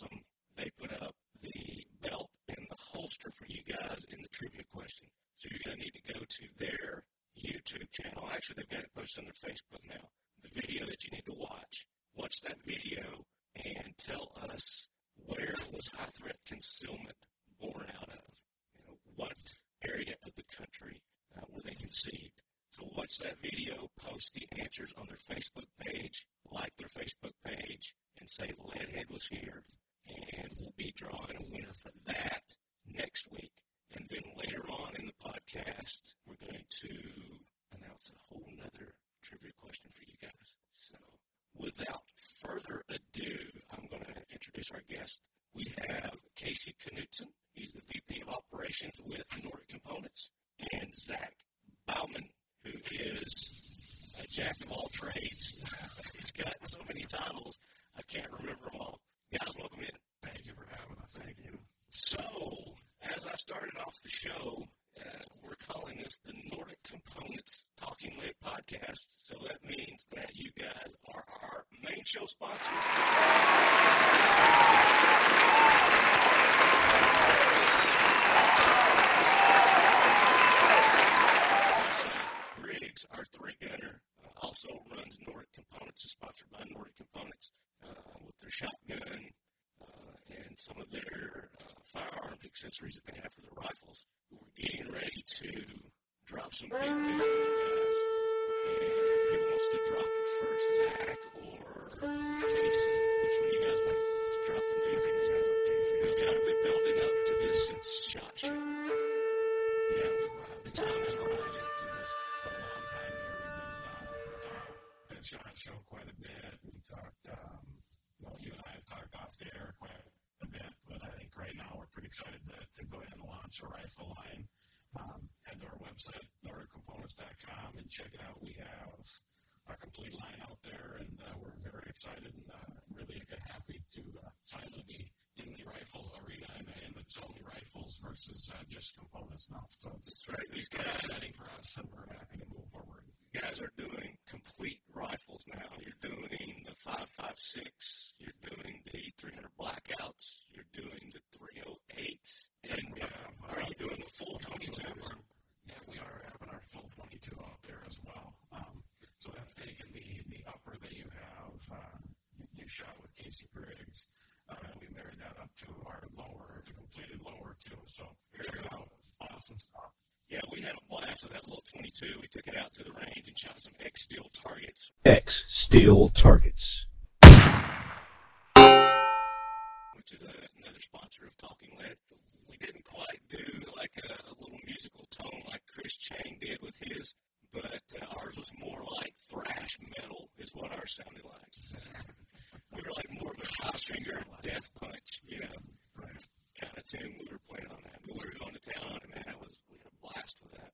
awesome, they put up the belt and the holster for you guys in the trivia question. So you're going to need to go to their YouTube channel. Actually, they've got it posted on their Facebook now. The video that you need to watch watch that video and tell us where was high threat concealment born out of? You know, what area of the country uh, were they conceived? So watch that video, post the answers on their Facebook page, like their Facebook page, and say Leadhead was here. And we'll be drawing a winner for that next week. And then later on in the podcast, we're going to announce a whole nother trivia question for you guys. So without further ado, I'm going to introduce our guest. We have Casey Knutson. He's the VP of Operations with Nordic Components, and Zach Bauman, who is a jack of all trades. He's got so many titles, I can't remember them all. Guys, welcome in. Thank you for having us. Thank you. So, as I started off the show, uh, we're calling this the Nordic Components Talking Lead podcast. So that means that you guys are our main show sponsor. Riggs, our three gunner, uh, also runs Nordic Components, is sponsored by Nordic Components uh, with their shotgun uh, and some of their uh, firearms accessories that they have for their rifles. We're getting ready to drop some big check it out. We have a complete line out there, and uh, we're very excited and uh, really happy to uh, finally be in the rifle arena and, and it's only rifles versus uh, just components now. So it's right. These guys, exciting for us, and we're happy to move forward. you guys are doing complete rifles now. You're doing the 5.56. You're doing the 300 blackouts. You're doing the 308s. And We have, uh, are you doing the full 22s? Yeah, we are having our full 22 out there as well. Um, so that's taking the, the upper that you have, uh, you shot with Casey Briggs, uh, and we married that up to our lower, it's a completed lower too. So check it out. Awesome stuff. Yeah, we had a blast with that little 22. We took it out to the range and shot some X steel targets, X Steel Targets. which is a, another sponsor of Talking Lead. We didn't quite do like a, a little musical tone like Chris Chang did with his, but uh, ours was more like thrash metal, is what ours sounded like. we were like more of a five finger death punch, you know, Right. kind of tune we were playing on that. But we were going to town it, man. It was we had a blast with that.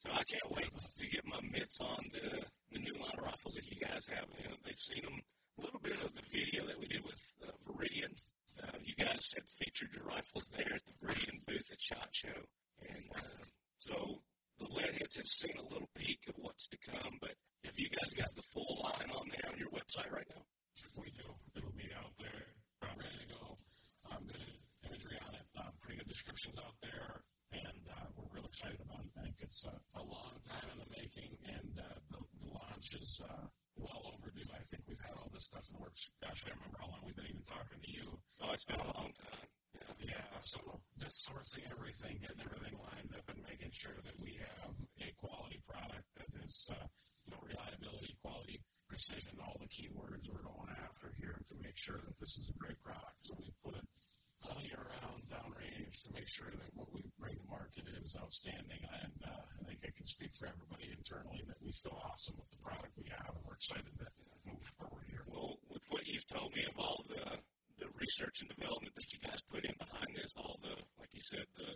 So I can't wait to get my mitts on the the new line of rifles that you guys have. You know, they've seen them. A little bit of the video that we did with uh, Viridian. Uh, you guys had featured your rifles there at the Viridian booth at SHOT Show, and uh, so the leadheads have seen a little peek of what's to come. But have you guys got the full line on there on your website right now? We do. It'll be out there, uh, ready to go. Um, good imagery on it, uh, pretty good descriptions out there, and uh, we're real excited about it. I think it's uh, a long time in the making, and uh, the, the launch is uh, well overdue. I think we've had all this stuff in the works. Gosh, I remember how long we've been even talking to you. Oh, it's been a long time. Yeah. Yeah, so just sourcing everything, getting everything lined up, and making sure that we have a quality product that is, uh, you know, reliability, quality, precision, all the keywords we're going after here to make sure that this is a great product. So we put it plenty of rounds downrange to make sure that what we bring to market is outstanding. And uh, I think I can speak for everybody internally that we feel awesome with the product we have, and we're excited to move forward here. Well, with what you've told me of all the the research and development that you guys put in behind this, all the like you said, the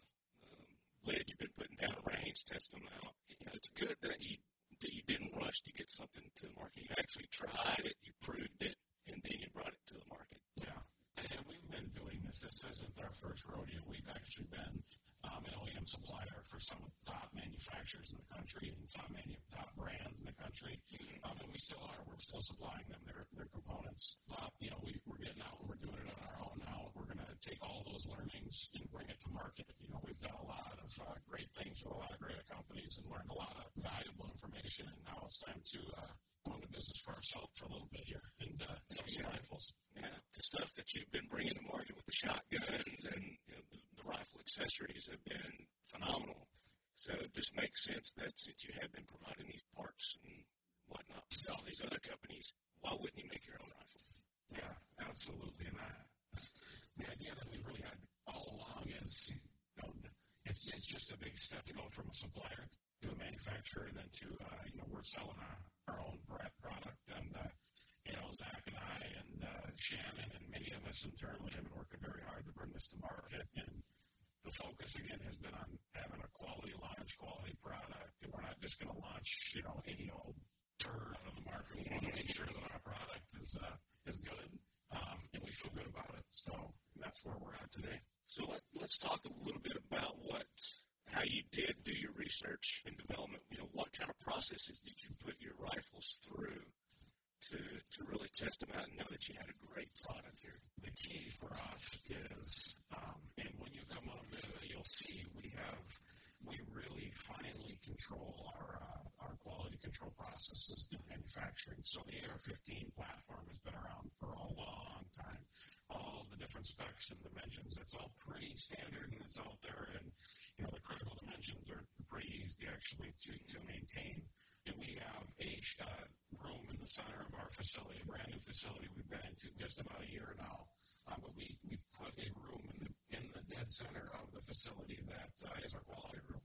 um, lead you've been putting down range, testing them out. You know, it's good that you that you didn't rush to get something to the market. You actually tried it, you proved it, and then you brought it to the market. Yeah, and we've been doing this. This isn't our first rodeo. We've actually been um, an OEM supplier for some of the top manufacturers in the country and top manu- top brands in the country. Um, and we still are. We're still supplying them their, their components. But, you know, we, we're getting out we're doing it on our own now. We're going to take all those learnings and bring it to market. You know, we've done a lot of uh, great things with a lot of great companies and learned a lot of valuable information. And now it's time to uh, go into business for ourselves for a little bit here and uh, sell some rifles. Yeah, the stuff that you've been bringing to market with the shotguns and you know, the, the rifle accessories have been phenomenal. So it just makes sense that since you have been providing these parts and whatnot to all these other companies, why wouldn't you make your own rifle? Yeah, absolutely. And that's the idea that we've really had all along is, you know, it's, it's just a big step to go from a supplier to a manufacturer and then to, uh, you know, we're selling our, our own product. And, uh, you know, Zach and I and uh, Shannon and many of us internally have been working very hard to bring this to market. And the focus again has been on having a quality launch, quality product. And we're not just going to launch, you know, any old turd out of the market. We want to make sure that our product is uh, is good, um, and we feel good about it. So that's where we're at today. So let, let's talk a little bit about what how you did do your research and development. You know, what kind of processes did you put your rifles through to to really test them out and know that you had a great product here? The key for us is, um, and when you come on visit, you'll see we have we really finally control our uh, our quality control processes in manufacturing. So the AR-15 platform has been around for a long time. All the different specs and dimensions, it's all pretty standard and it's out there. And you know the critical dimensions are pretty easy actually to to maintain. And we have a uh, room in the center of our facility, a brand new facility we've been into just about a year now. Um, but we, we put a room in the, in the dead center of the facility that uh, is our quality room.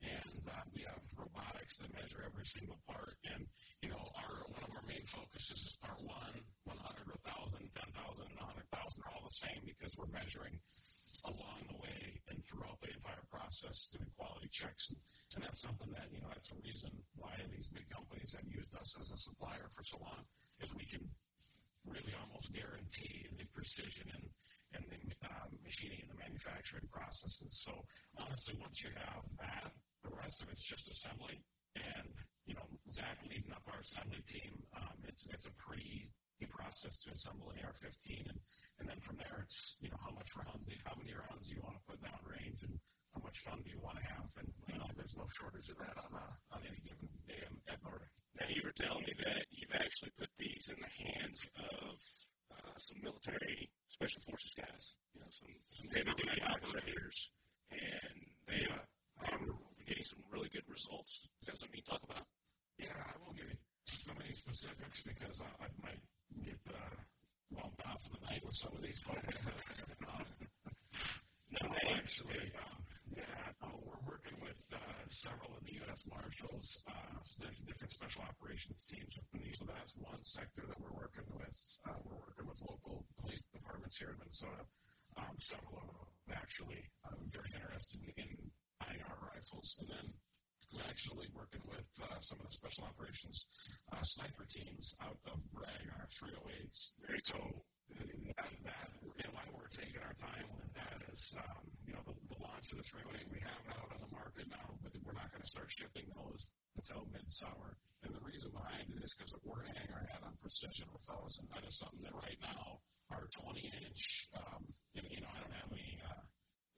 And uh, we have robotics that measure every single part. And, you know, our one of our main focuses is part one, 100, 1,000, 10,000, and 100,000 are all the same because we're measuring along the way and throughout the entire process doing quality checks. And, and that's something that, you know, that's a reason why these big companies have used us as a supplier for so long, is we can really almost guarantee the precision and, and the um, machining and the manufacturing processes. So honestly, once you have that, the rest of it's just assembly. And, you know, Zach leading up our assembly team, um, it's, it's a pretty easy process to assemble an AR-15, and, and then from there it's you know how much rounds, how many rounds do you want to put down range, and how much fun do you want to have, and you know there's no shortage of that on uh, on any given day at Nordic. Now you were telling me that you've actually put these in the hands of uh, some military special forces guys, you know, some some heavy duty operators, and they uh, they were getting some really good results. Is that something you talk about? Yeah, I won't give you so many specifics because I, I might get uh, bumped off in the night with some of these folks. um, no, actually, um, yeah, uh, we're working with uh, several of the U.S. Marshals, uh, different special operations teams. So that's one sector that we're working with. Uh, we're working with local police departments here in Minnesota. Um, several of them actually uh, very interested in buying our rifles, and then actually working with uh, some of the special operations uh, sniper teams out of Bragg our 308s. Very so that, that and why we're taking our time with that is, um, you know, the, the launch of the 308 we have it out on the market now, but we're not going to start shipping those until mid-summer. And the reason behind it is because we're going to hang our hat on precision with those, and that is something that right now our 20-inch, um, you know, I don't have any uh,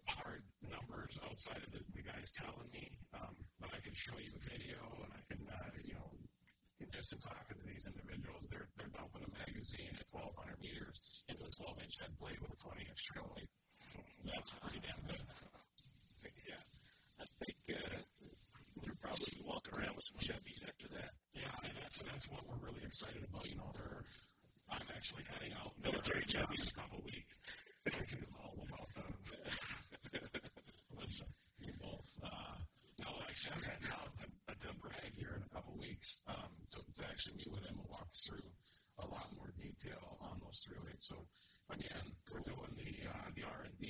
hard numbers outside of the, the guys telling me, um, but I can show you a video and I can, uh, you know, just in talking to these individuals, they're they're dumping a magazine at 1,200 meters into a 12-inch head plate with a 20-inch trail light. That's pretty damn good. Yeah, I think uh, they're probably walking around with some Chubbies after that. Yeah, and that's that's what we're really excited about. You know, they're I'm actually heading out military Chubbies in a couple weeks. all about them. Listen, Well, actually, I'm heading out to, to Bragg here in a couple weeks um, to, to actually meet with him and walk through a lot more detail on those 308. So again, we're doing the uh, the R and D.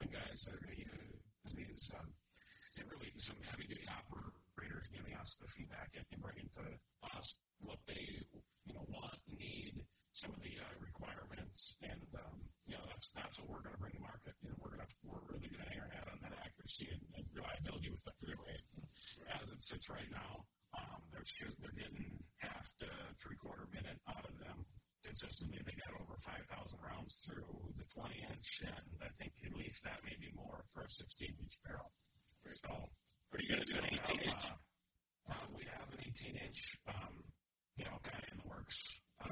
The guys that are going to use these, um, really some heavy duty operators giving us the feedback and bringing to us what they you know want, need, some of the uh, requirements, and um, you know that's that's what we're going to bring to market. You know, we're going to we're really going to hang our hat on that accuracy and, and reliability with the 308. As it sits right now, um, they're shoot, they're getting half to three quarter minute out of them consistently. They got over 5,000 rounds through the 20 inch, and I think at least that may be more for a 16 inch barrel. So, are you going to do an 18 inch? Uh, uh, we have an 18 inch, um, you know, kind of in the works. Uh,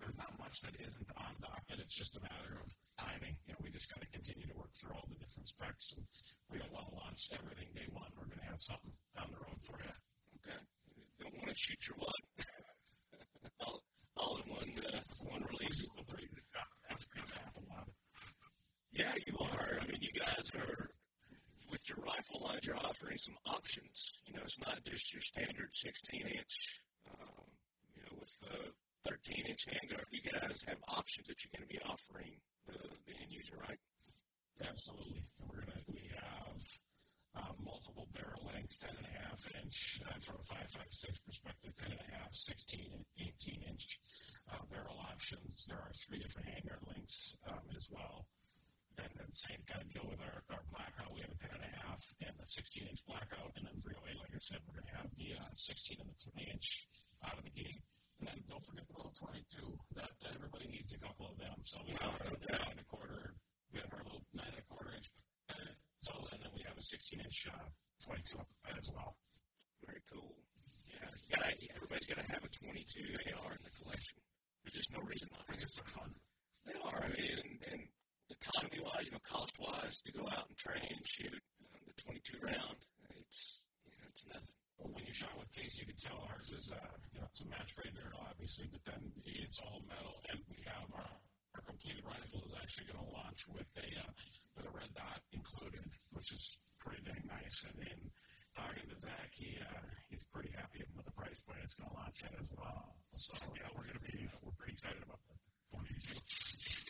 there's not much that isn't on docket. It's just a matter of timing. You know, we just got to continue to work through all the different specs, and we don't want to launch everything day one. We're going to have something down the road for you. Okay. Don't want to shoot your what? all, all in one uh, one release. Yeah, you are. I mean, you guys are with your rifle lines. You're offering some options. You know, it's not just your standard 16 inch. Um, you know, with the 13 inch handguard, you guys have options that you're going to be offering the, the end user, right? Absolutely. We're gonna we have uh, multiple barrel lengths, 10 and a half inch uh, from a 5.56 perspective, 10 and a half, 16 and 18 inch uh, barrel options. There are three different handguard lengths um, as well. And then same kind of deal with our, our blackout. We have a 10 and a half and a 16 inch blackout, and then 308. Like I said, we're going to have the uh, 16 and the 20 inch out of the gate. And then don't forget the little 22. That, that everybody needs a couple of them. So we have our nine and a quarter. We have our little nine and a quarter inch. Uh, so and then we have a 16 inch uh, 22 as well. Very cool. Yeah, you gotta, everybody's got to have a 22 AR in the collection. There's just no reason not to. It's just for fun. They are. I mean, and, and economy wise, you know, cost wise, to go out and train and shoot uh, the 22 round, it's you know, it's nothing. When you shot with case, you could tell ours is, uh, you know, it's a match grade barrel, obviously, but then it's all metal, and we have our, our completed rifle is actually going to launch with a uh, with a red dot included, which is pretty dang nice. And then talking to Zach, he uh, he's pretty happy with the price point it's going to launch at as well. So yeah, we're going to be we're pretty excited about that. 22.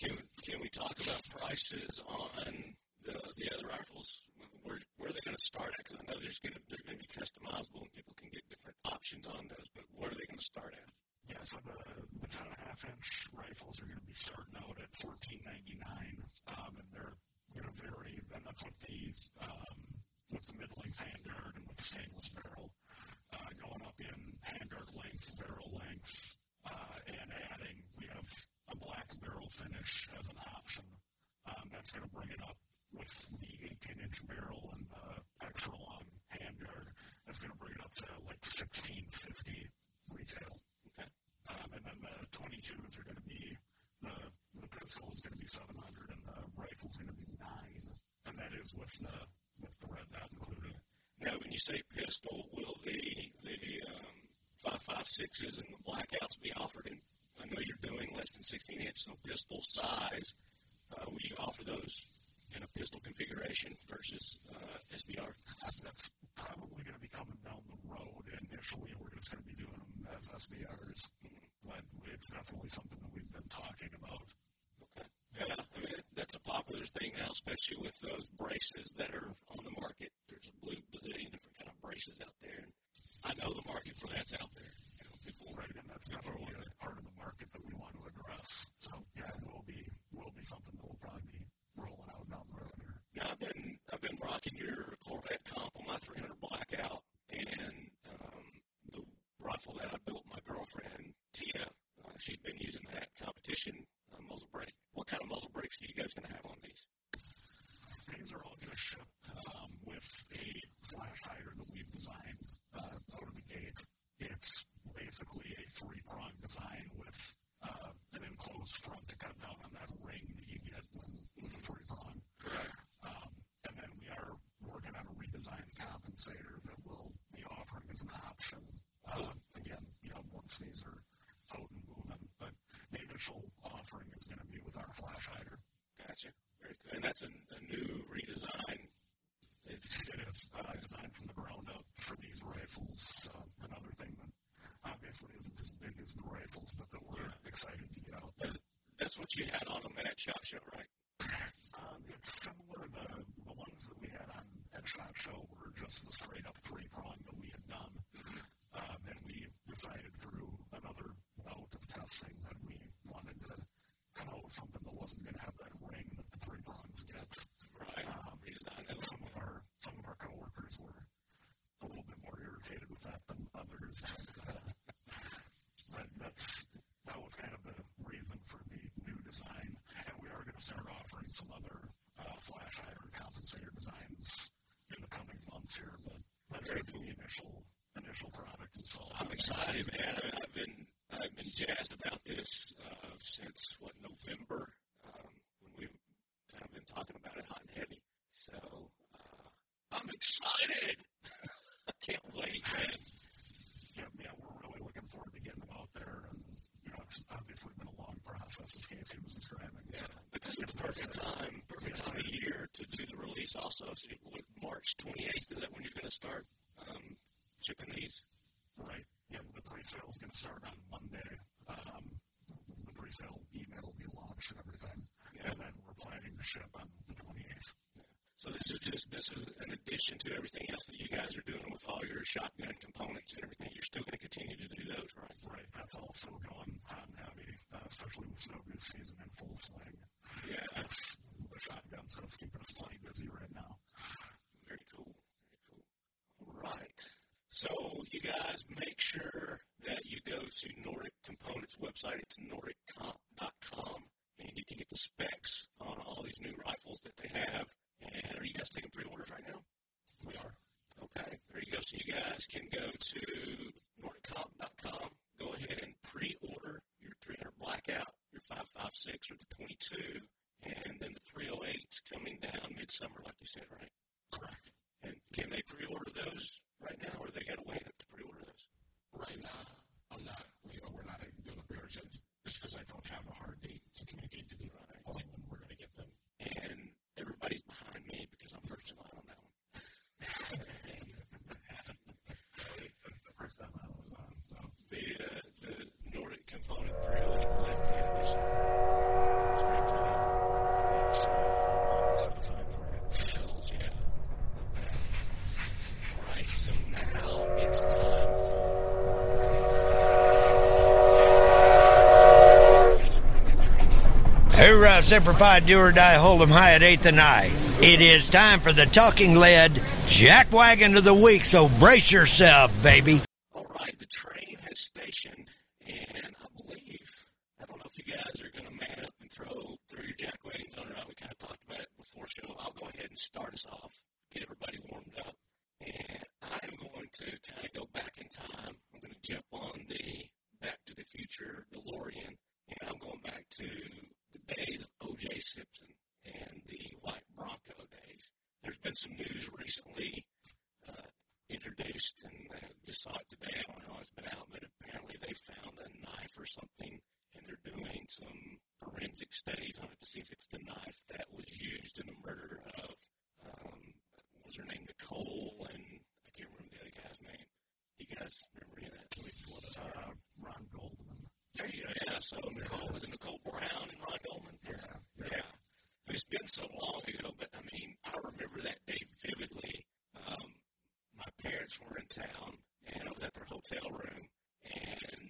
Can can we talk about prices on the the other rifles? Where where are they going to start at? Because I know there's going to they're going to be customizable and people can get different options on those. But where are they going to start at? Yeah, so the, the 10 and a half inch rifles are going to be starting out at fourteen ninety nine, um, and they're going to vary, and that's with the um, with the mid length handguard and with the stainless barrel, uh, going up in handguard length, barrel length, uh, and adding. We have a black barrel finish as an option. Um, that's going to bring it up with the 18 inch barrel and the extra long handguard. That's going to bring it up to like 1650 retail. Okay. Um, and then the 22s are going to be the the pistol is going to be 700 and the rifle is going to be nine, and that is with the with the red dot included. Now, when you say pistol, will the the um, five five sixes and the blackouts be offered in? I know you're doing less than 16 inch, so pistol size. Uh, will you offer those in a pistol configuration versus uh, SBR? That's probably going to be coming down the road. Initially, we're just going to be doing them as SBRs, but it's definitely something that we've been talking about. Okay. Yeah, I mean that's a popular thing now, especially with those braces that are on the market. There's a blue bazillion different kind of braces out there, and I know the market for that's out there. You know, people Right, and that's definitely a part of the market that we want to address. So yeah, it will be will be something that we'll probably be Now I've been I've been rocking your Corvette comp on my 300 blackout, and um, the rifle that I built my girlfriend Tia, uh, she's been using that competition uh, muzzle brake. What kind of muzzle brakes are you guys going to have on these? These are all going to ship um, with a flash hider that we've designed uh, out of the gate. It's basically a three-prong design with uh, an enclosed front to cut down on that ring that you get when, with a three-prong. Um, and then we are working on a redesigned compensator that we'll be offering as an option. Uh, again, you know, once these are out and moving, but the initial offering is going to be with our flash hider. Gotcha. Very good. And that's a, a new redesign. It is uh, designed from the ground up for these rifles. Another thing that obviously isn't as big as the rifles, but that we're excited to get out there. That's what you had on them at Shot Show, right? Um, it's similar. The the ones that we had on at Shot Show were just the straight up three prong that we had done, um, and we decided through another bout of testing that we wanted to come out with something that wasn't going to have that ring that the three prongs get. Right. Um, and some of our some of our coworkers were a little bit more irritated with that than others. But, uh, but that's that was kind of the reason for the new design, and we are going to start offering some other uh, flash hider compensator designs in the coming months here. But that's Very going to be the initial initial product. And so I'm excited, man. I mean, I've been I've been jazzed about this uh, since what November um, when we've kind of been talking about it hot and heavy. So uh, I'm excited. I can't wait, man. yeah, yeah, we're really looking forward to getting them out there. And you know, it's obviously been a long process, as Casey was describing. So But this is the perfect time, perfect time of year to do the release. Also, so what, March 28th is that when you're going to start um, shipping these? Right. Yeah, the pre-sale is going to start on Monday. Um, the pre-sale email will be launched and everything, Yeah. and then we're planning to ship on the 28th. So this is just this is an addition to everything else that you guys are doing with all your shotgun components and everything. You're still going to continue to do those, right? That's still going hot and heavy, uh, especially with snow goose season in full swing. Yeah, That's the shotgun stuff's keeping us plenty busy right now. very cool. Very cool. All right. So you guys make sure that you go to Nordic Components website. It's nordiccomp.com, and you can get the specs on all these new rifles that they have. And are you guys taking pre-orders right now? We are. Okay, there you go. So you guys can go to nordiccomp.com, go ahead and pre-order your 300 Blackout, your 556 or the 22, and then the 308's coming down midsummer, like you said, right? Correct. And can they pre-order those right now, or they got to wait up to pre-order those? Right now, I'm not. You know, we're not doing the pre-order just because I don't have a hard date to communicate to the only when we're going to get them. And everybody's behind me because I'm first in line on that one. That's the first time I was on. So The uh, the Nordic component 308 left-hand edition. It's pretty cool. set aside for it. Shells, yeah. All right, so now it's time for Hoorah, Semper Fi, do or die, hold 'em high at eighth and I. It is time for the talking lead jack wagon of the week, so brace yourself, baby. All right, the train has stationed, and I believe I don't know if you guys are going to man up and throw throw your jack wagons on or not. We kind of talked about show. I'll go ahead and start us off, get everybody warmed up, and I'm going to kind of go back in time. I'm going to jump on the Back to the Future DeLorean, and I'm going back to the days of O.J. Simpson and the White Bronco days. There's been some news recently uh, introduced, and I just saw it today. I don't know how it's been out, but apparently they found a knife or something, and they're doing some forensic studies on it to see if it's the knife that was used in the murder of, um, what was her name, Nicole, and I can't remember the other guy's name. Do you guys remember any of that? Let me pull it up. Uh, Ron Goldman. There you go. Yeah, so Nicole was it Nicole Brown and Ron Goldman? Yeah. Yeah. It's been so long ago, but I mean, I remember that day vividly. Um, my parents were in town, and I was at their hotel room, and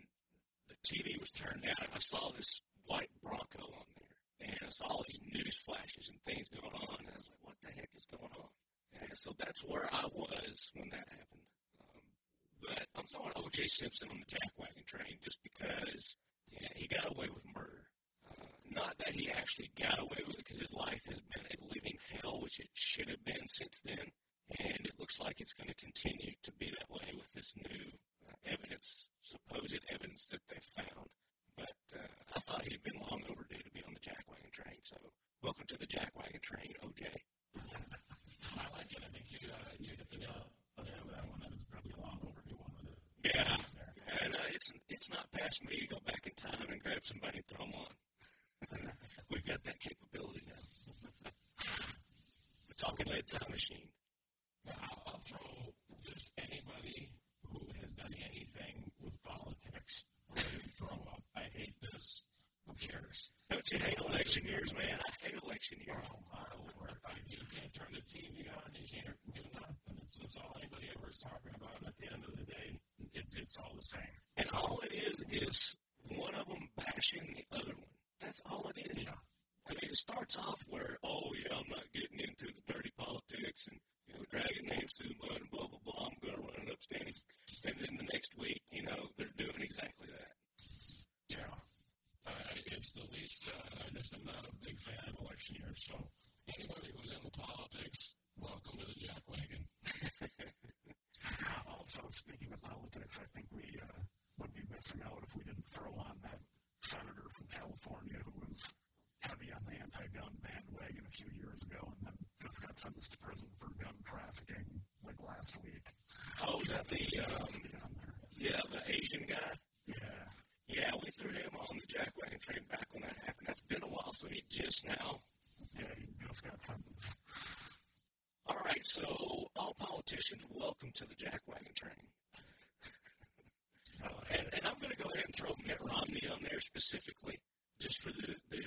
the TV was turned down, and I saw this white Bronco on there, and I saw all these news flashes and things going on, and I was like, what the heck is going on? And so that's where I was when that happened. Um, but I'm throwing O.J. Simpson on the jackwagon train just because yeah, he got away with not that he actually got away with it, because his life has been a living hell, which it should have been since then. And it looks like it's going to continue to be that way with this new uh, evidence, supposed evidence that they found. But uh, I thought he'd been long overdue to be on the jackwagon train. So, welcome to the jackwagon train, OJ. I like it. I think you uh, you hit the nail on the head with that one. That is probably a long overdue one with it. Yeah, and uh, it's it's not past me to go back in time and grab somebody and throw them on. We've got that capability now. The talking lead time machine. I'll, I'll throw just anybody who has done anything with politics grow up. I hate this. Who cares? Don't you hate election years, man? I hate election years. Oh my lord! I, you can't turn the TV on. You can't do nothing. It's, it's all anybody ever is talking about. And at the end of the day, it's it's all the same. And all it is is one of them bashing the other one. That's all it is. I mean, it starts off where, oh yeah, I'm not getting into the dirty politics and you know dragging names through the mud and blah blah blah. I'm gonna run an upstanding. And then the next week, you know, they're doing exactly that. Yeah. Uh, it's the least, uh, just I'm not a big fan of election years. So anybody who's into politics, welcome to the jack wagon. Also, speaking of politics, I think we uh, would be missing out if we didn't throw on that senator from California who was heavy on the anti-gun bandwagon a few years ago and then just got sentenced to prison for gun trafficking like last week. Oh, is that the um, To be on there. yeah the Asian guy? Yeah. Yeah, we threw him on the jackwagon train back when that happened. That's been a while, so he just now. Yeah, he just got sentenced. All right, so all politicians, welcome to the jackwagon train. and, and I'm going to go ahead and throw Mitt Romney on there specifically, just for the the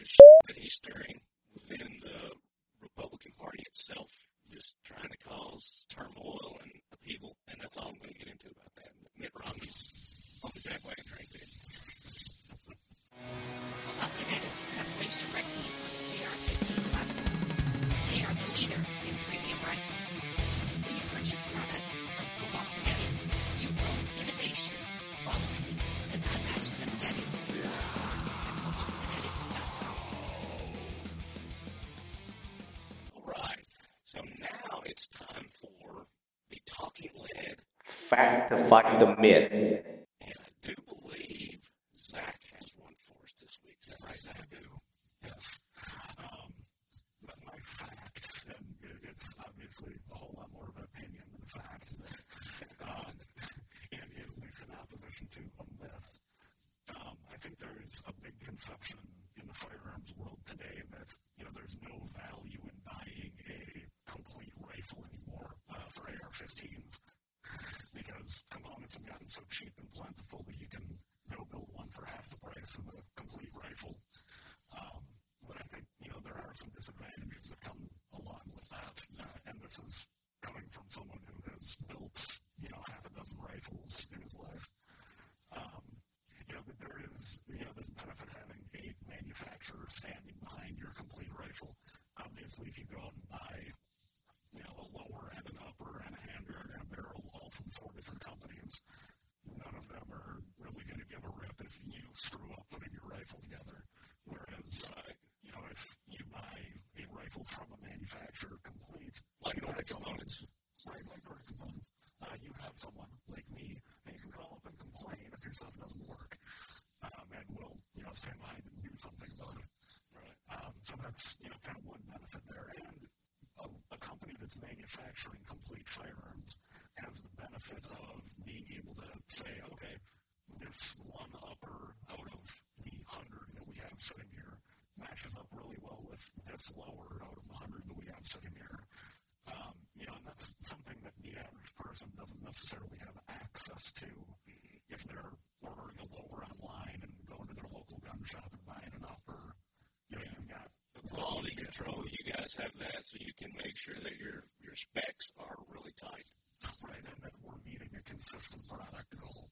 that he's stirring within the Republican Party itself, just trying to cause turmoil and upheaval, and that's all I'm going to get into about that. Mitt Romney's on the jackwagon train too. The talking lead Fact to fight the myth. And I do believe Zach has one for us this week. Is that right, I do. Yes. Um, but my fact, and it, it's obviously a whole lot more of an opinion than a fact, um, and at least in opposition to a myth. Um, I think there's a big conception in the firearms world today that you know there's no value in buying a complete rifle anymore uh, for AR-15s because components have gotten so cheap and plentiful that you can go build one for half the price of a complete rifle. Um, but I think you know there are some disadvantages that come along with that, uh, and this is coming from someone who has built you know half a dozen rifles in his life. Um, you know, but there is, you know, there's benefit having a manufacturer standing behind your complete rifle. Obviously, if you go out and buy, lower and an upper and a handgun and a barrel, all from four different companies, none of them are really going to give a rip if you screw up putting your rifle together. Whereas, Right. you know, if you buy a rifle from a manufacturer complete, Like you Nordic Components. Right, like Nordic Components. Uh, you have someone like me that you can call up and complain if your stuff doesn't work, um, and we'll, you know, stand behind and do something about it. Right. Um, so that's, you know, kind of one benefit there. And a, a company that's manufacturing complete firearms has the benefit of being able to say, okay, this one upper out of the hundred that we have sitting here matches up really well with this lower out of the hundred that we have sitting here. Um, you know, and that's something that the average person doesn't necessarily have access to if they're ordering a lower online and going to their local gun shop and buying an upper. You know, you've got quality control, you guys have that, so you can make sure that your your specs are really tight. right, and that we're meeting a consistent product goal.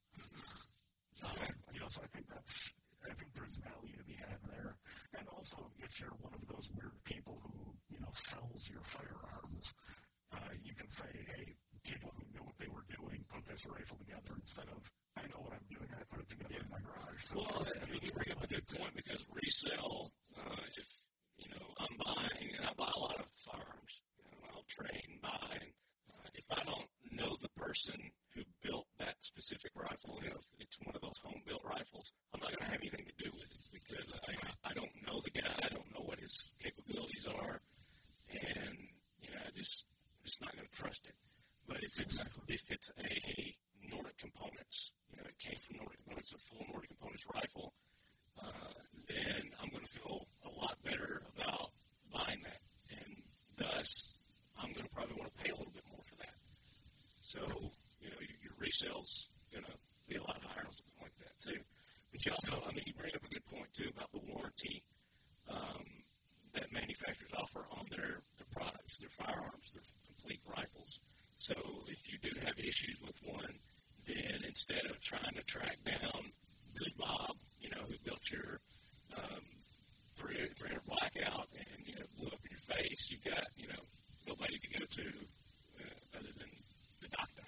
Um, Exactly. you know, so I think that's, I think there's value to be had there. And also, if you're one of those weird people who, you know, sells your firearms, uh, you can say, hey, people who knew what they were doing put this rifle together instead of, I know what I'm doing, I put it together in my garage. So Well, I mean, you bring up a good point because resale, uh, if you know, I'm buying, and I buy a lot of firearms. You know, I'll trade and buy, and uh, if I don't know the person who built that specific rifle, you know, if it's one of those home-built rifles, I'm not going to have anything to do with it because I, I don't know the guy, I don't know what his capabilities are, and you know, I just I'm just not going to trust it. But if it's if it's a Nordic Components, you know, it came from Nordic Components, a full Nordic Components rifle, uh, then I'm going to feel a lot better about buying that, and thus I'm going to probably want to pay a little bit more for that. So, you resale's going to be a lot higher on something like that, too. But you also, I mean, you bring up a good point, too, about the warranty um, that manufacturers offer on their, their products, their firearms, their complete rifles. So if you do have issues with one, then instead of trying to track down Billy Bob, you know, who built your um, 300, 300 blackout and, you know, blew up in your face, you've got, you know, nobody to go to uh, other than the doctor.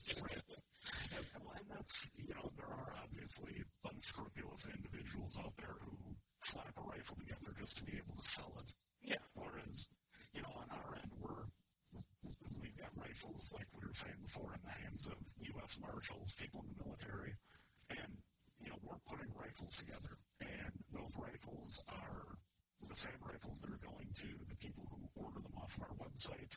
And, and that's, you know, there are obviously unscrupulous individuals out there who slap a rifle together just to be able to sell it. Yeah. Whereas, you know, on our end, we're, we've got rifles, like we were saying before, in the hands of U.S. Marshals, people in the military, and, you know, we're putting rifles together. And those rifles are the same rifles that are going to the people who order them off our website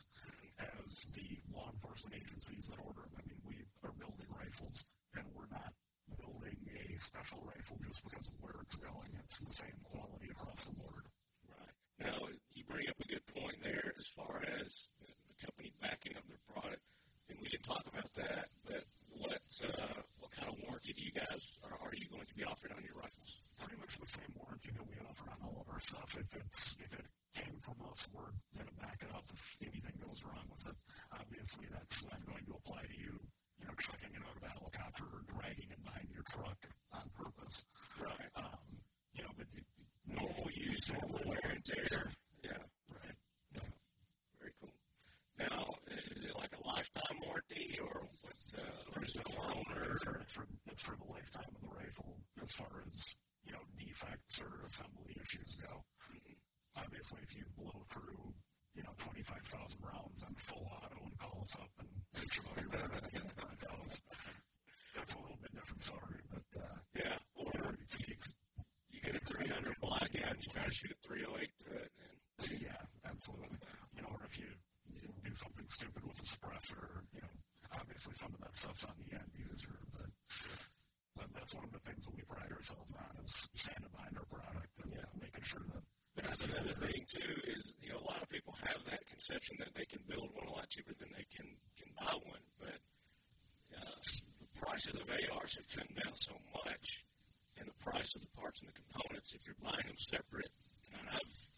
as the law enforcement agencies that order them. I mean, we are building rifles, and we're not building a special rifle just because of where it's going. It's the same quality across the board. Right. Now, you bring up a good point there as far as the company backing up their product, and we didn't talk about that, but what uh, what kind of warranty do you guys are, are you going to be offering on your rifles? Pretty much the same warranty that we offer on all of our stuff. If it's if it came from us, we're going to back it up if anything goes wrong with it. Obviously, that's not going to apply to you. You know, chucking it out of a helicopter or dragging it behind your truck on purpose. Right. Um, you know, but it, Use, normal wear and tear. Yeah. right. Very cool. Now, is it like a lifetime warranty, or what? Uh, or is it loaner? Or, It's for, for the lifetime of the rifle as far as, you know, defects or assembly issues go. Obviously, if you blow through, you know, 25,000 rounds on full auto and call us up and bitch about your weapon that's, that's a little bit different story. But, uh, yeah. you Or know, to the ex- you get a 300 blackout and you try to 308 to it, and yeah, absolutely. You know, or if you, you do something stupid with a suppressor, you know, obviously some of that stuff's on the end user, but, but that's one of the things that we pride ourselves on is standing behind our product and Yeah. making sure that But that's another thing too is you know a lot of people have that conception that they can build one a lot cheaper than they can can buy one, but uh, the prices of ARs have come down so much, and the price of the parts and the components. If you're buying them separate,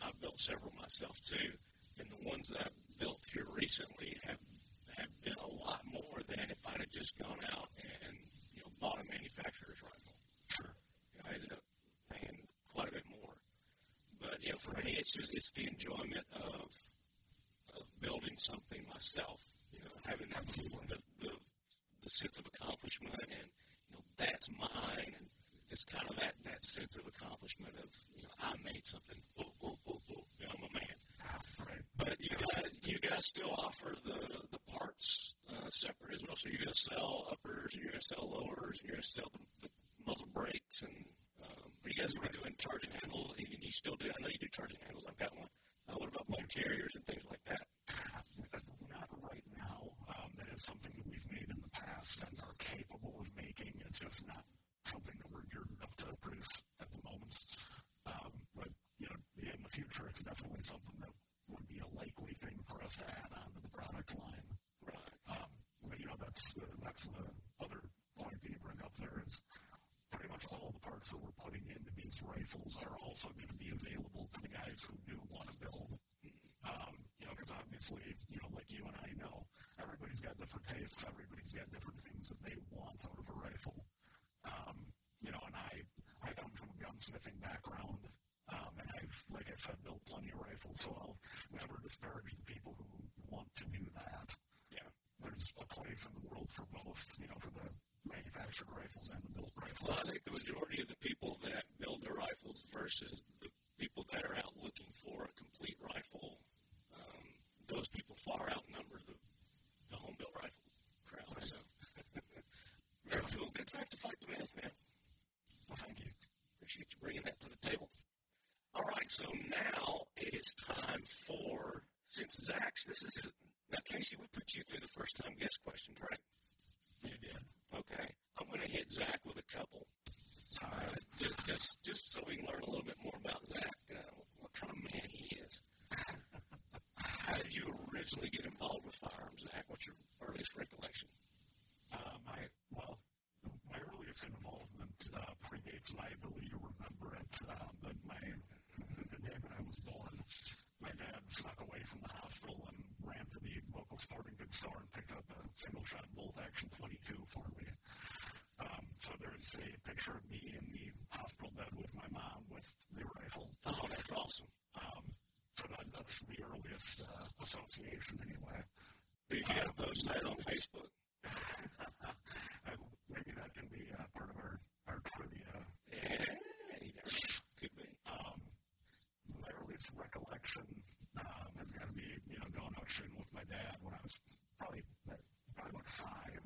I've built several myself too, and the ones that I've built here recently have have been a lot more than if I'd have just gone out and you know bought a manufacturer's rifle. Sure. You know, I ended up paying quite a bit more. But you know, for me, it's just it's the enjoyment of of building something myself. You know, having that the, the the sense of accomplishment, and you know that's mine, and it's kind of that that sense of accomplishment of you know I made something. Ooh, ooh. You know, I'm a man. Right. But you guys, still offer the the parts uh, separate as well. So you're going to sell uppers, you're going to sell lowers, you're going to sell the, the muzzle brakes, and um, are you guys are going to be doing charging handle? You, you still do? I know you do charging handles. I've got one. Uh, what about bolt carriers and things like that? Not right now. Um, that is something that we've made in the past and are capable of making. It's just not something that we're geared up to produce at the moment. Um, but you know, in the future, it's definitely something that would be a likely thing for us to add on to the product line. Right. Um, but you know, that's the, that's the other point that you bring up there is pretty much all the parts that we're putting into these rifles are also going to be available to the guys who do want to build. Um, you know, because obviously, you know, like you and I know, everybody's got different tastes. Everybody's got different things that they want out of a rifle. Um, you know, and I, I come from a gunsmithing background, um, and I've, like I said, built plenty of rifles, so I'll never disparage the people who want to do that. Yeah. There's a place in the world for both, you know, for the manufactured rifles and the built rifles. Well, I think the majority of the people that build their rifles versus the people that are out looking for a complete rifle, um, those people far outnumber the, the home built rifle crowd. So, very cool. Good fact to fight the myth, man. Well, thank you. Appreciate you bringing that to the table. All right, so now it is time for since Zach's this is his. Now, Casey, we put you through the first time guest questions, right? You did. Okay, I'm going to hit Zach with a couple. Uh, just, just, just so we can learn a little bit more about Zach, uh, what kind of man he is. How did you originally get involved with firearms, Zach? What's your earliest recollection? Uh, my well, my earliest involvement uh, predates my ability to remember it. Um, but my the day that I was born, my dad snuck away from the hospital and ran to the local sporting goods store and picked up a single shot bolt action 22 for me. Um, so there's a picture of me in the hospital bed with my mom with the rifle. Oh, that's awesome. Um, so that, that's the earliest uh, association, anyway. You get a post that on Facebook? Uh, Maybe that can be uh, part of our, our trivia. Yeah, you never know. could be. Um, my earliest recollection um, has got to be, you know, going out shooting with my dad when I was probably probably about five.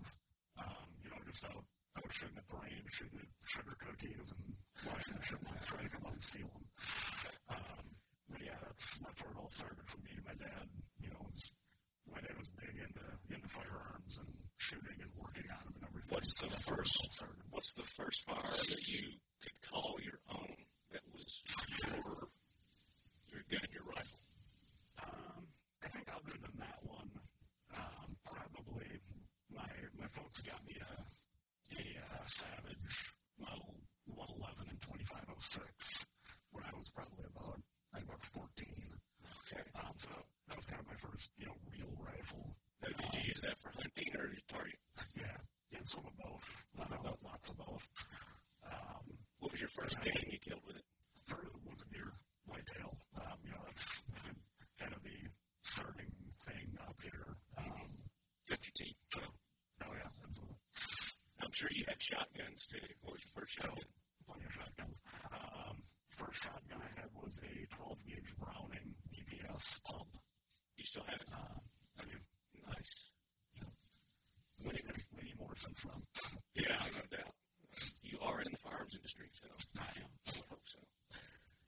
Um, you know, just out, out shooting at the range, shooting at sugar cookies and watching the chipmunks try to come out and steal them. Um, but yeah, that's that's where it all started for me. My dad, you know, was my dad was big into into firearms and shooting and working on them and everything. What's So the that's where it first? What's the first firearm that you could call your own? That was your your gun, your rifle. Um, I think other than that one, um, probably my my folks got me a a uh, Savage Model 111 and 2506 when I was probably about I think about 14. Okay. Um, so that was kind of my first you know real rifle. Now, did you use that for hunting or target? Yeah, yeah, some of both. Uh, lots of both. Um, What was your first game you killed with it? First was a deer whitetail. Um, you know, that's kind of the starting thing up here. Um, Cut your teeth. So, oh yeah. I'm sure you had shotguns too. What was your first shotgun? Plenty of shotguns. Um, first shotgun I had was a 12 gauge Browning BPS pump. You still have it? Uh, I mean, Nice. Many, many more since then. yeah, no doubt. You are in the firearms industry, so I am. I would hope so.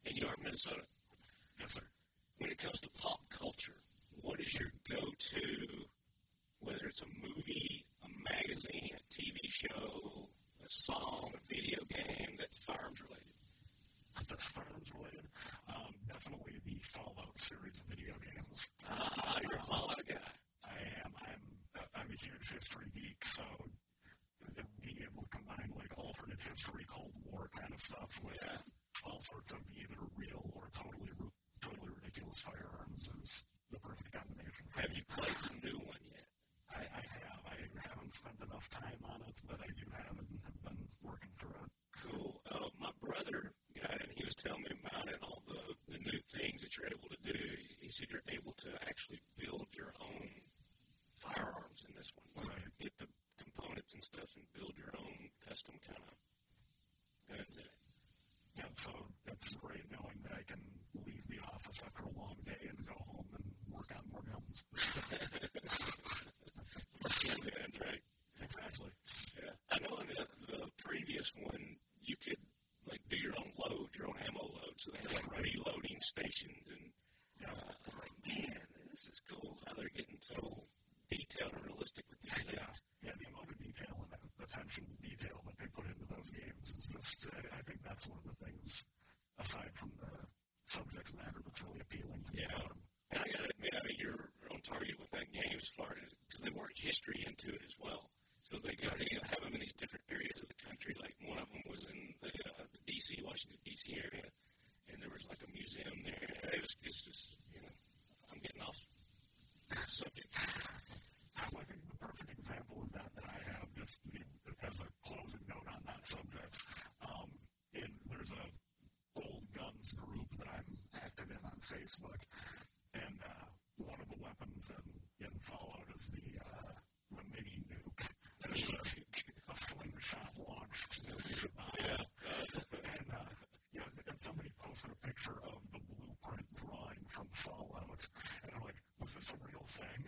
And you are in Minnesota. Yes, sir. When it comes to pop culture, what is your go-to? Whether it's a movie, magazine, a TV show, a song, a video game that's firearms related. That's firearms related. Um, definitely the Fallout series of video games. Ah, you're a Fallout guy. I am. I'm. I'm a huge history geek, so being able to combine like alternate history, Cold War kind of stuff with all sorts of either real or totally totally ridiculous firearms is the perfect combination. Have you played the new one yet? I, I have. I haven't spent enough time on it, but I do have it and have been working through it. Cool. Uh, my brother got it, and he was telling me about it, and all the, the new things that you're able to do. He, he said you're able to actually build your own firearms in this one. So Right. Get the components and stuff and build your own custom kind of guns in it. Yeah, so it's great knowing that I can leave the office after a long day and go home and work on more guns. Some right? Exactly. Yeah. I know in the, the previous one, you could like do your own load, your own ammo load. So they had like reloading stations, and uh, I was like, man, this is cool how they're getting so detailed and realistic with these Yeah, things. yeah, the amount of detail and attention to detail that they put into those games is just, I I think that's one of the things, aside from the subject matter, that's really appealing. Yeah. about 'em. And I gotta admit, I mean, you're on target with that game as far as because they work history into it as well. So they got they have them in these different areas of the country. Like one of them was in the, uh, the D.C. Washington D.C. area, and there was like a museum there. It was it's just you know I'm getting off subject. I think the perfect example of that that I have, just as a closing note on that subject, um, in, there's a old guns group that I'm active in on Facebook, and of the weapons in, in Fallout is the uh, the mini nuke. It's a, a slingshot launched nuke. Uh, and uh, know, and somebody posted a picture of the blueprint drawing from Fallout, and I'm like, was this a real thing?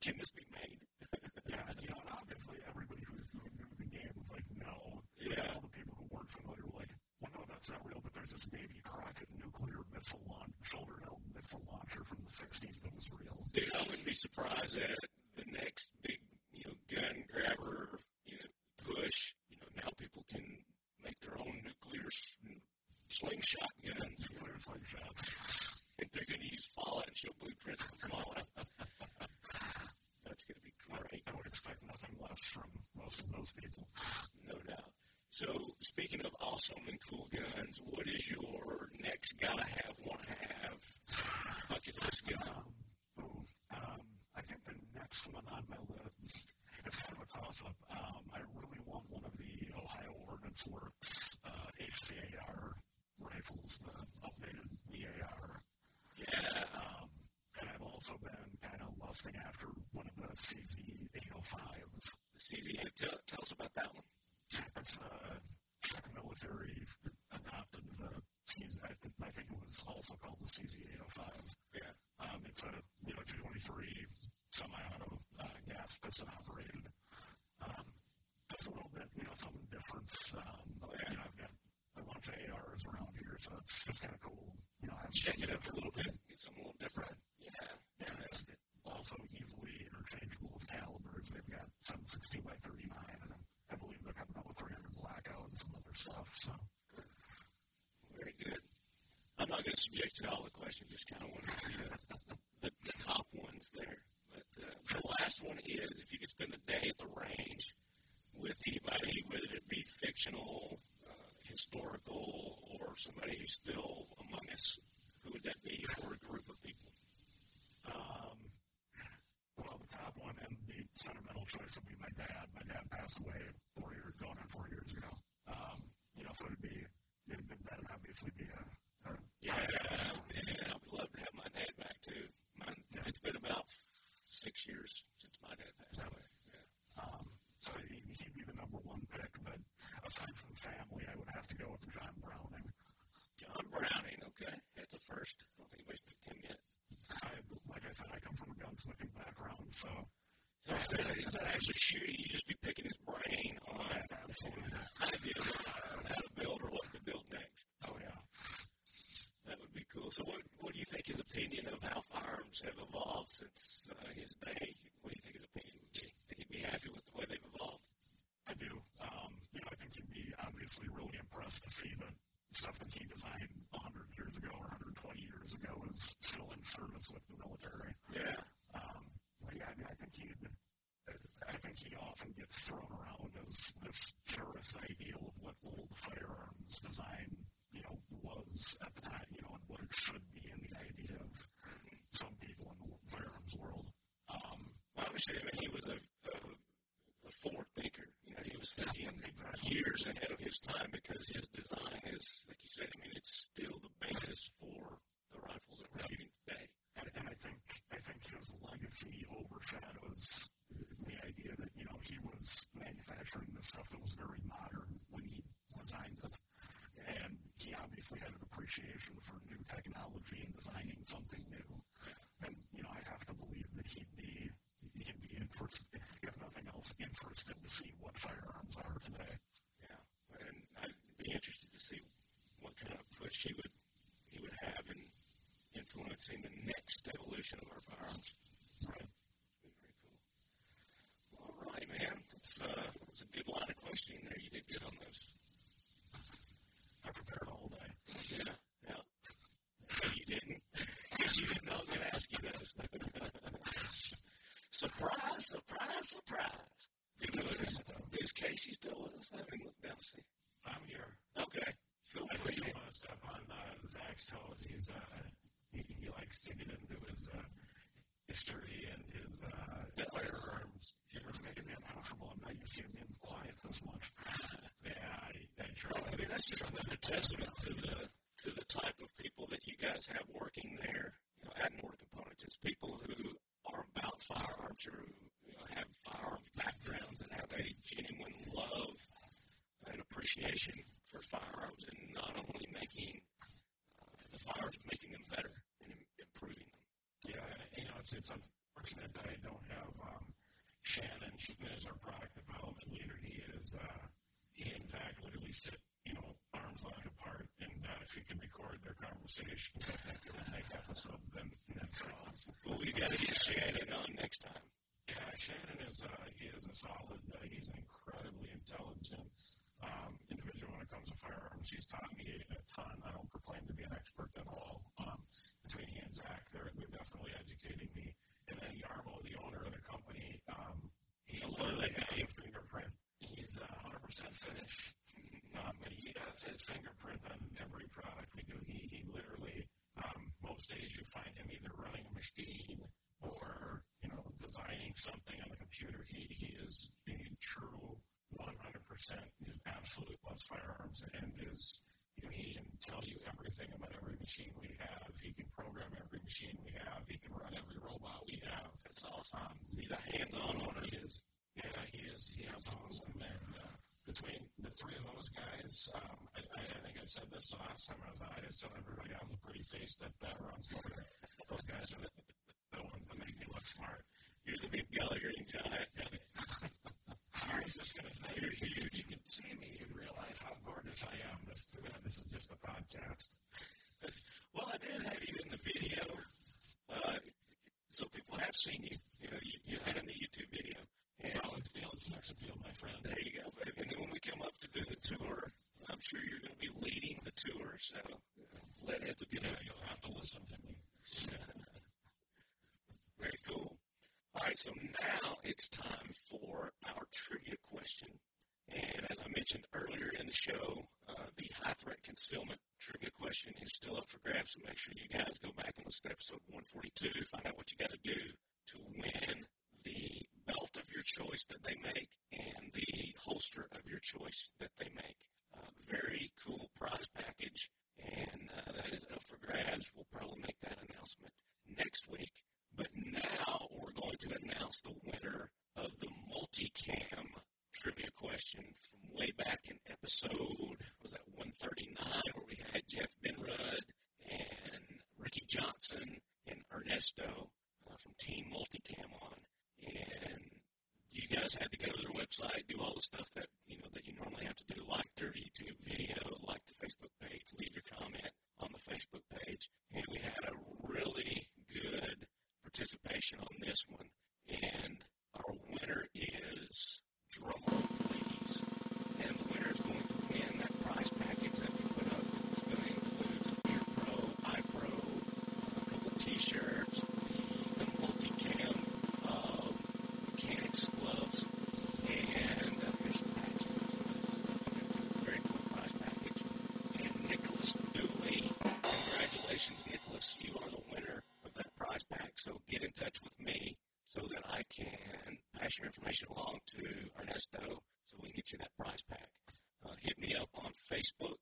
Can this be made? Yeah, you know, and obviously everybody who, who knew the game was like, no. Yeah. All the people who weren't familiar were like, well, no, that's not real, but there's this Davy Crockett nuclear missile launch, it's a launcher from the 60s that was real. Dude, I wouldn't be surprised at the next big, you know, gun grabber, you know, push. You know, now people can make their own nuclear slingshot guns. Nuclear slingshot. And they're going to use Fallout and show blueprints and Fallout. That's going to be great. I would expect nothing less from most of those people. No doubt. So, speaking of awesome and cool guns, what is your next gotta have CZ805. Yeah. Um, it's a you know 223 semi-auto uh, gas piston operated. Um, just a little bit, you know, something different. Um, oh, yeah. You know, I've got a bunch of ARs around here, so it's just kind of cool. You know, check it out for a little bit, get something a little different. Right. Yeah. And it's also easily interchangeable with calibers. They've got 760 by 39, and I believe they're coming out with 300 blackout and some other stuff. So To all the questions, just kind of wanted to see the, the, the top ones there. But uh, the last one is if you could spend the day at the range with anybody, whether it be fictional, uh, historical, or somebody who's still among us, who would that be, or a group of people? Um, well, the top one and the sentimental choice would be my dad. My dad passed away four years, going on four years ago. Um, you know, so it'd be, it'd, that'd obviously be a Yeah, and I would love to have my dad back too. Mine, it's been about six years since my dad passed away. Yeah. Um, so he, he'd be the number one pick. But aside from family, I would have to go with John Browning. John Browning, okay, that's a first. I don't think anybody's picked him yet. I, like I said, I come from a gunsmithing background, so So instead of, instead of actually shooting, you just be picking his brain on absolutely. ideas on how to build or what to build next. Oh yeah. That would be cool. So, what, what do you think his opinion of how firearms have evolved since uh, his day? What do you think his opinion would be? Think he'd be happy with the way they've evolved? I do. Um, you know, I think you'd be obviously really impressed to see that stuff that he designed 100 years ago or 120 years ago is still in service with the military. Yeah. Um, but yeah, I mean, I think he, I think he often gets thrown around as this purist ideal of what old firearms design, you know, was at the time, you know, and what it should be, and the idea of some people in the firearms world. Um, Obviously, I mean, he was a, a, a forward thinker. You know, he was thinking Exactly. years ahead of his time because his design is, like you said, I mean, it's still the basis for the rifles that we're shooting today. And, and I think I think his legacy overshadows the idea that you know he was manufacturing this stuff that was very modern when he designed he obviously had an appreciation for new technology and designing something new. And you know I have to believe that he'd be he'd be interested, if nothing else, interested to see what firearms are today. Yeah, and I'd be interested to see what kind of push he would he would have in influencing the next evolution of our firearms. Right. Be very cool. All right, man. It's uh, it's a good line of questioning there. You did good on those. Making me uncomfortable. I'm not used to him being quiet this much. Yeah, I, I I mean, that's just another testament to the to the type of people that you guys have working there you know, at Nordic Components. It's people who are about firearms, who you know, have firearms backgrounds and have a genuine love and appreciation for firearms, and not only making uh, the firearms, making them better and im- improving them. Yeah, you know, it's it's unfortunate that I don't have um, Shannon. Shannon is our product development leader. He is uh, he and Zach literally sit, you know, arms length apart. And uh, if you can record their conversations, I think it would make episodes then themselves. Well, we got to get Shannon on next time. Yeah, Shannon is uh, he is a solid. Uh, he's an incredibly intelligent um, individual when it comes to firearms. He's taught me a ton. I don't proclaim to be an expert at all. Um, between he and Zach, they're, they're definitely educating me. And then Yarmo, the owner of the company, um, he do has a fingerprint. He's a 100% finish. Um, but he has his fingerprint on every product we do. He, he literally, um, most days you find him either running a machine or, you know, designing something on the computer. He, he is a true 100% just absolutely loves firearms and is, you know, he can tell you everything about every machine we have. He can program every machine we have. He can run every robot we have. That's awesome. Um, He's a hands-on owner. Is. Yeah, he is. He is. And uh, between the three of those guys, um, I, I I think I said this the last time I was. I just tell everybody I'm the pretty face that uh, runs Motor. Those guys are the, the ones that make me look smart. You're the big Gallagher giant. I was just gonna say, You're huge. You could see me, you'd realize how gorgeous I am. This uh, this is just a podcast. Well, I did have you in the video, uh, so people have seen you. You know, you, you've been in the YouTube video. Solid steel and sex appeal, my friend. there you go. baby. And then when we come up to do the tour, I'm sure you're going to be leading the tour. So let it to be Yeah, you'll have to listen to me. Very cool. All right, so now it's time for our trivia question. And as I mentioned earlier in the show, uh, the high threat concealment trivia question is still up for grabs. So make sure you guys go back and listen to episode 142 to find out what you got to do to win the belt of your choice that they make and the holster of your choice that they make. Uh, very cool prize package, and uh, that is up for grabs. We'll probably make that announcement next week. But now we're going to announce the winner of the multicam trivia question from way back in episode was that 139 where we had Jeff Benrud and Ricky Johnson and Ernesto uh, from Team Multicam on, and you guys had to go to their website, do all the stuff that you know that you normally have to do, like their YouTube video, like the Facebook page, leave your comment on the Facebook page, and we had a really good participation on this one. In touch with me so that I can pass your information along to Ernesto so we can get you that prize pack. Uh, hit me up on Facebook,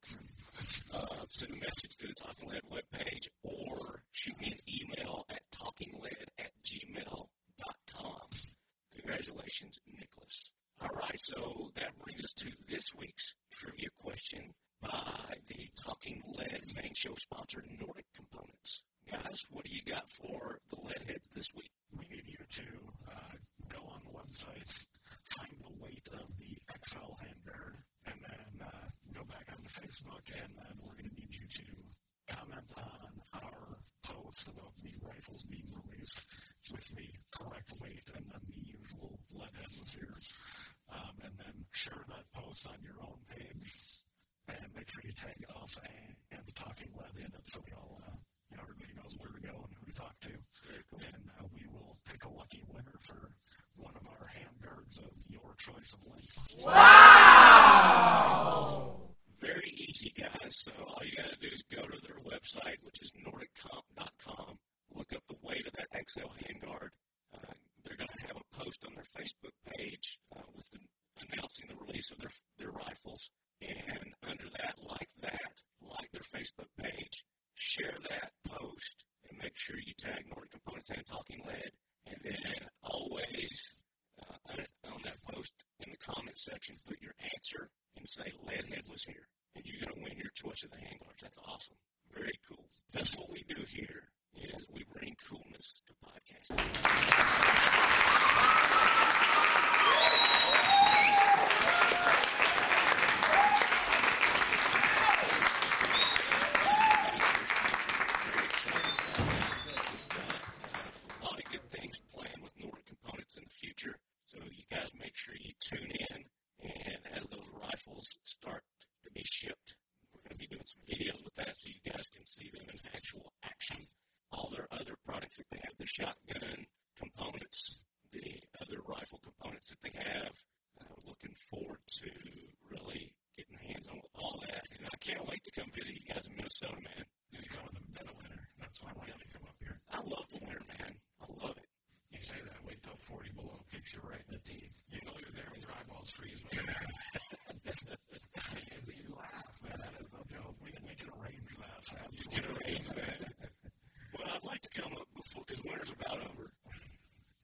uh, send a message through the Talking Lead webpage, or shoot me an email at talkinglead at gmail.com. Congratulations, Nicholas. All right, so that brings us to this week's trivia question by the Talking Lead main show sponsor, Nordic Components. Guys, what do you got for the lead heads this week? we need you to uh, go on the website, find the weight of the XL handguard, and then uh, go back onto Facebook, and then we're going to need you to comment on our post about the rifles being released with the correct weight and then the usual lead atmosphere. Um, and then share that post on your own page, and make sure you tag us and, and the Talking Lead in it so we all, uh, you know, everybody knows where to go and to talk to. And uh, we will pick a lucky winner for one of our handguards of your choice of length. Wow! Very easy, guys. So all you got to do is go to their website, which is nordiccomp.com. Look up the weight of that XL handguard. Uh, they're going to have a post on their Facebook page uh, with the, announcing the release of their their rifles. And under that, like that, like their Facebook page, share that post make sure you tag Nordic Components and Talking Lead. And then always uh, on, on that post in the comment section, put your answer and say Leadhead was here. And you're going to win your choice of the handguards. That's awesome. Very cool. That's what we do here is we bring coolness to podcasting. Very excited about that. We've got uh, a lot of good things planned with Nordic Components in the future. So you guys make sure you tune in. And as those rifles start to be shipped, we're going to be doing some videos with that so you guys can see them in actual action. All their other products that they have, the shotgun components, the other rifle components events that they have. Uh, looking forward to really getting hands on with all that. And I can't wait to come visit you guys in Minnesota, man. You come in the of winter. That's why I want you to come up here. I love the winter, man. I love it. You say that, wait till 40 below kicks you right in the teeth. You know you're there when your eyeballs freeze. you, you laugh, man. That is no joke. We can, we can arrange that. You can arrange that. well, I'd like to come up before, because winter's about over.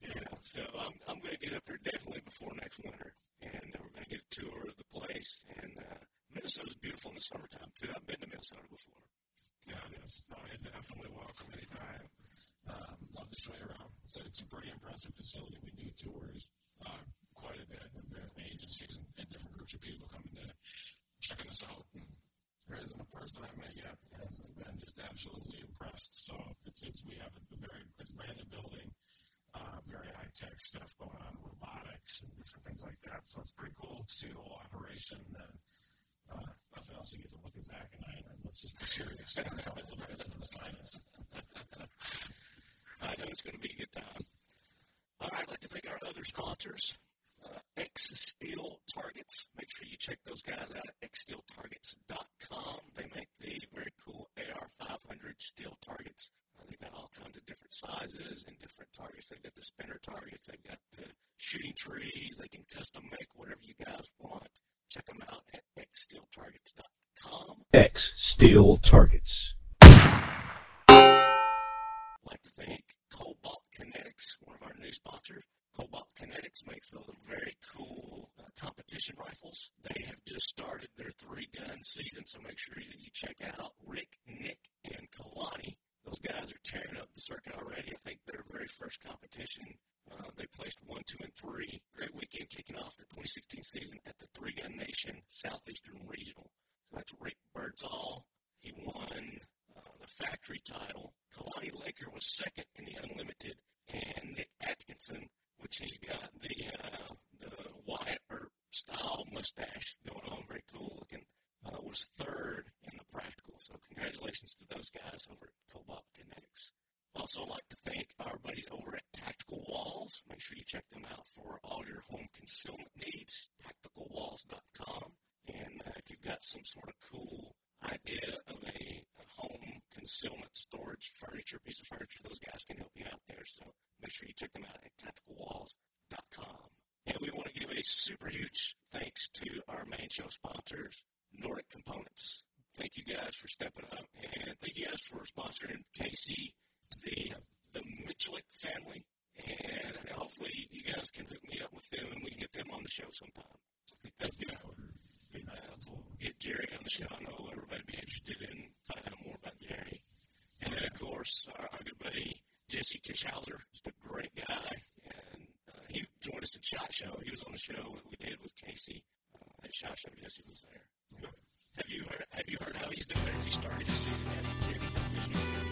You know, so I'm, I'm going to get up there definitely before next winter. And uh, we're going to get a tour of the place. And uh, Minnesota's beautiful in the summertime, too. I've been to Minnesota before. Yeah, it's no, definitely welcome anytime. Um, love to show you around. So it's a pretty impressive facility. We do tours uh, quite a bit with different agencies and, and different groups of people coming to checking us out. And there isn't a person I've met yet that hasn't been just absolutely impressed. So it's it's we have a very it's brand new building, uh, very high tech stuff going on, robotics and different things like that. So it's pretty cool to see the whole operation. And uh, nothing else, you get to look at Zach and I, and let's just be serious. I know it's going to be a good time. Right, I'd like to thank our other sponsors, uh, X Steel Targets. Make sure you check those guys out at xsteeltargets.com. They make the very cool AR500 steel targets. Uh, they've got all kinds of different sizes and different targets. They've got the spinner targets. They've got the shooting trees. They can custom make whatever you guys want. Check them out at xsteeltargets.com. X Steel Targets. I'd like to thank Cobalt Kinetics, one of our new sponsors. Cobalt Kinetics makes those very cool uh, competition rifles. They have just started their three gun season, so make sure that you check out Rick, Nick, and Kalani. Those guys are tearing up the circuit already. I think their very first competition, uh, they placed one, two, and three. Great weekend kicking off the 2016 season at the Three Gun Nation Southeastern Regional. So that's Rick Birdsall. He won uh, the factory title. Kalani Laker was second in the unlimited, and Nick Atkinson, which he's got the uh, the Wyatt Earp style mustache going on, very cool looking, uh, was third in the practical. So congratulations to those guys over at Cobalt Kinetics. Also, like to thank our buddies over at Tactical Walls. Make sure you check them out for all your home concealment needs. TacticalWalls.com. And uh, if you've got some sort of cool idea of a, a home concealment storage furniture, piece of furniture, those guys can help you out there. So make sure you check them out at tacticalwalls.com. And we want to give a super huge thanks to our main show sponsors, Nordic Components. Thank you guys for stepping up, and thank you guys for sponsoring Casey, the the Mitchell family, and hopefully you guys can hook me up with them and we can get them on the show sometime. I think that'd be our get, get Jerry on the show. I know everybody'd be interested in finding out more about Jerry. And then, of course, our, our good buddy Jesse Tischauser is a great guy, and uh, he joined us at Shot Show. He was on the show that we did with Casey uh, at Shot Show. Jesse was there. Have you heard? Have you heard how he's doing? Has he started his season yet?